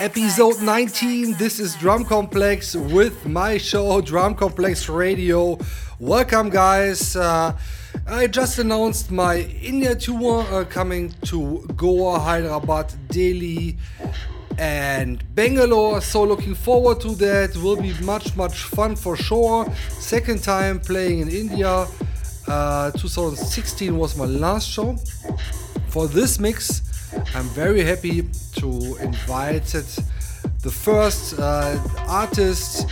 episode 19. This is Drum Complex with my show, Drum Complex Radio. Welcome, guys. Uh, I just announced my India tour uh, coming to Goa, Hyderabad, Delhi, and Bangalore. So, looking forward to that. Will be much, much fun for sure. Second time playing in India. Uh, 2016 was my last show. For this mix, I'm very happy to invite the first uh, artist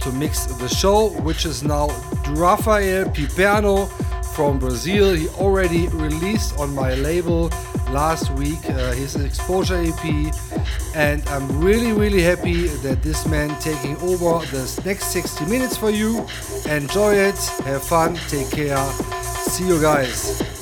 to mix the show, which is now Rafael Piperno from Brazil. He already released on my label last week uh, his exposure EP, and I'm really, really happy that this man taking over the next 60 minutes for you. Enjoy it, have fun, take care. See you guys.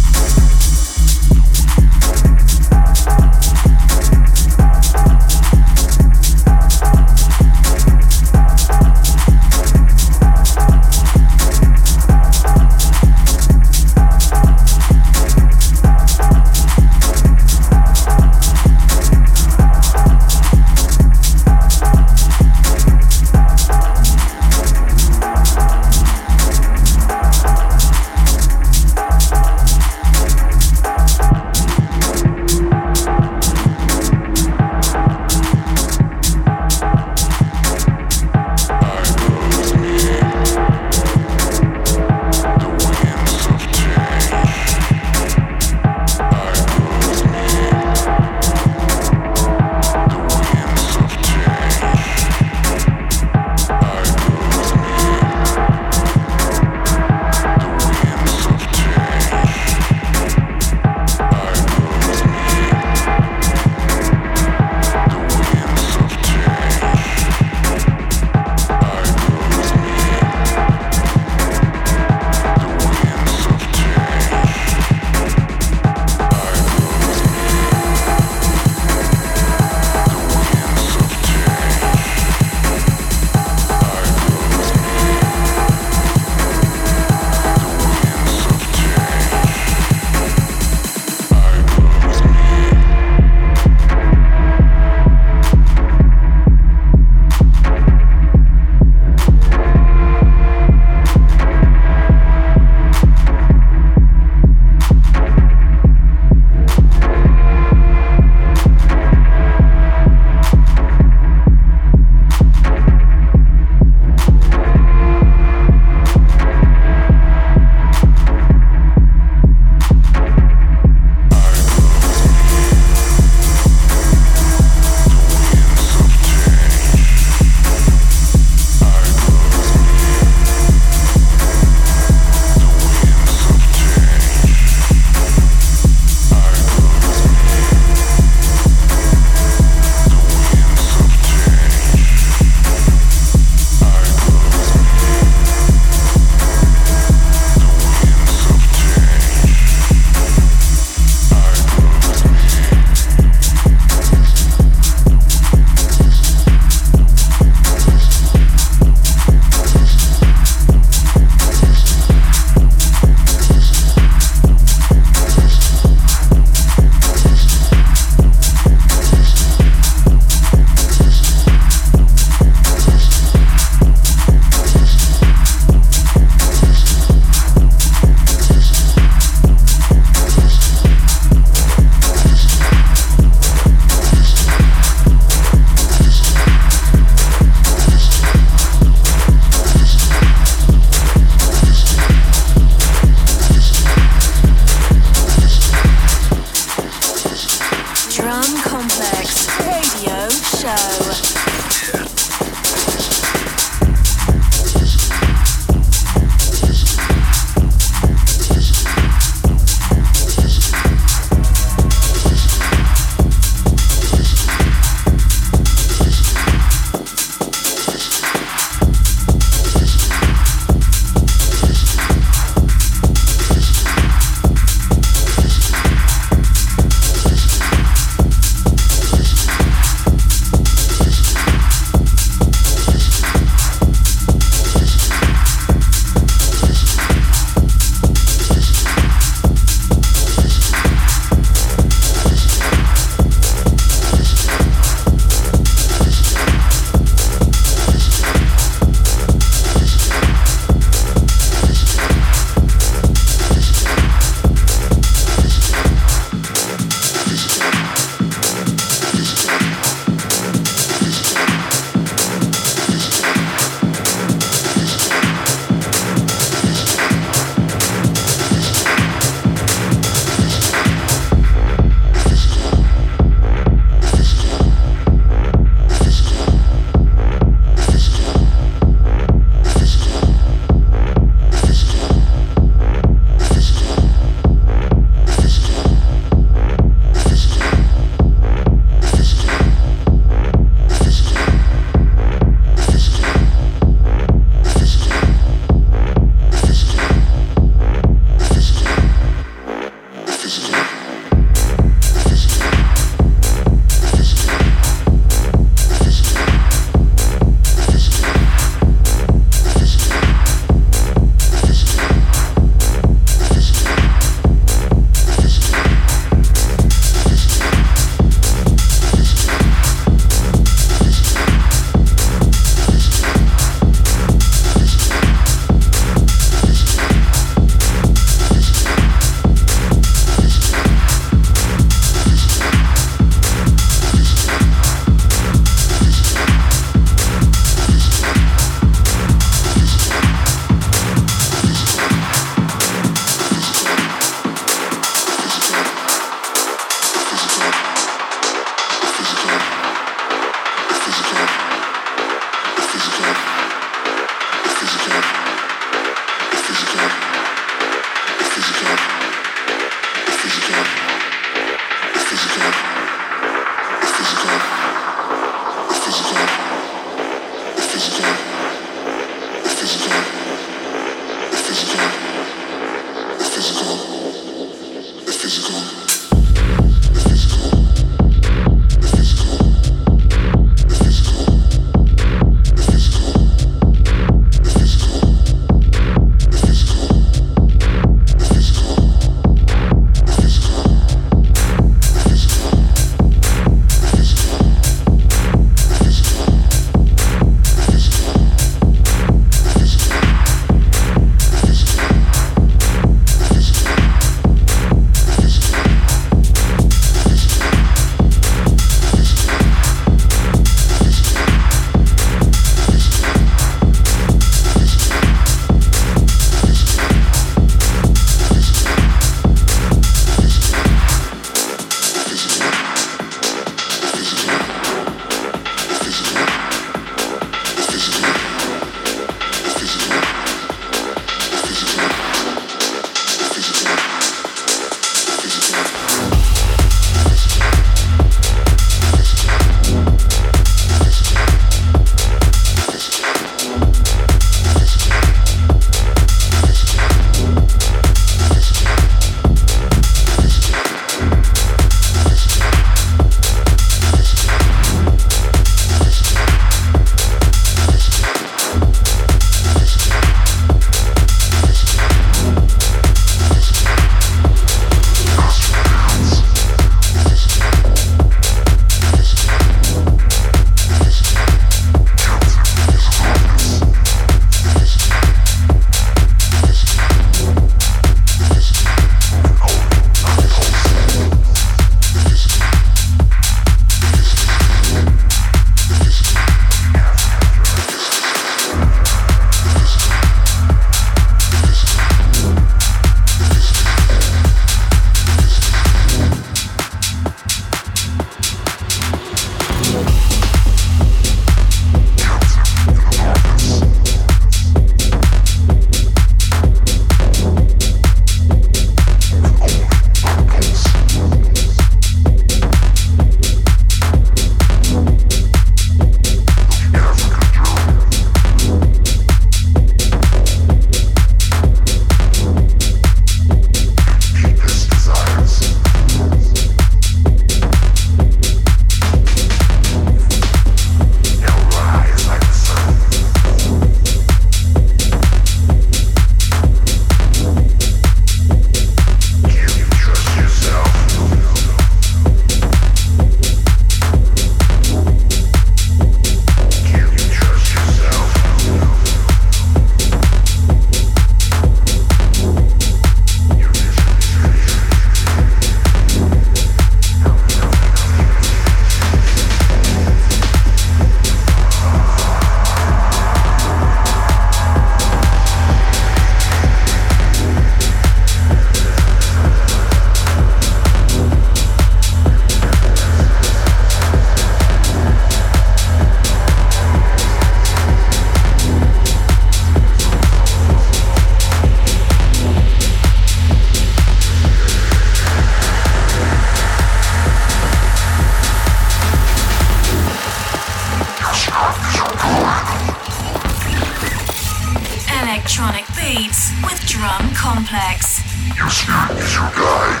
with Drum Complex. Your spirit is your guide.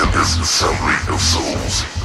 In this assembly of souls.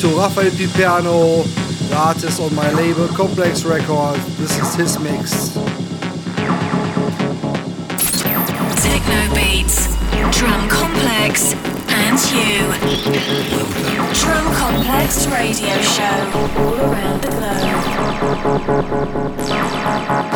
To Rafael Piperno, the artist on my label Complex Records. This is his mix. Techno beats, drum complex, and you. Drum Complex radio show all around the globe.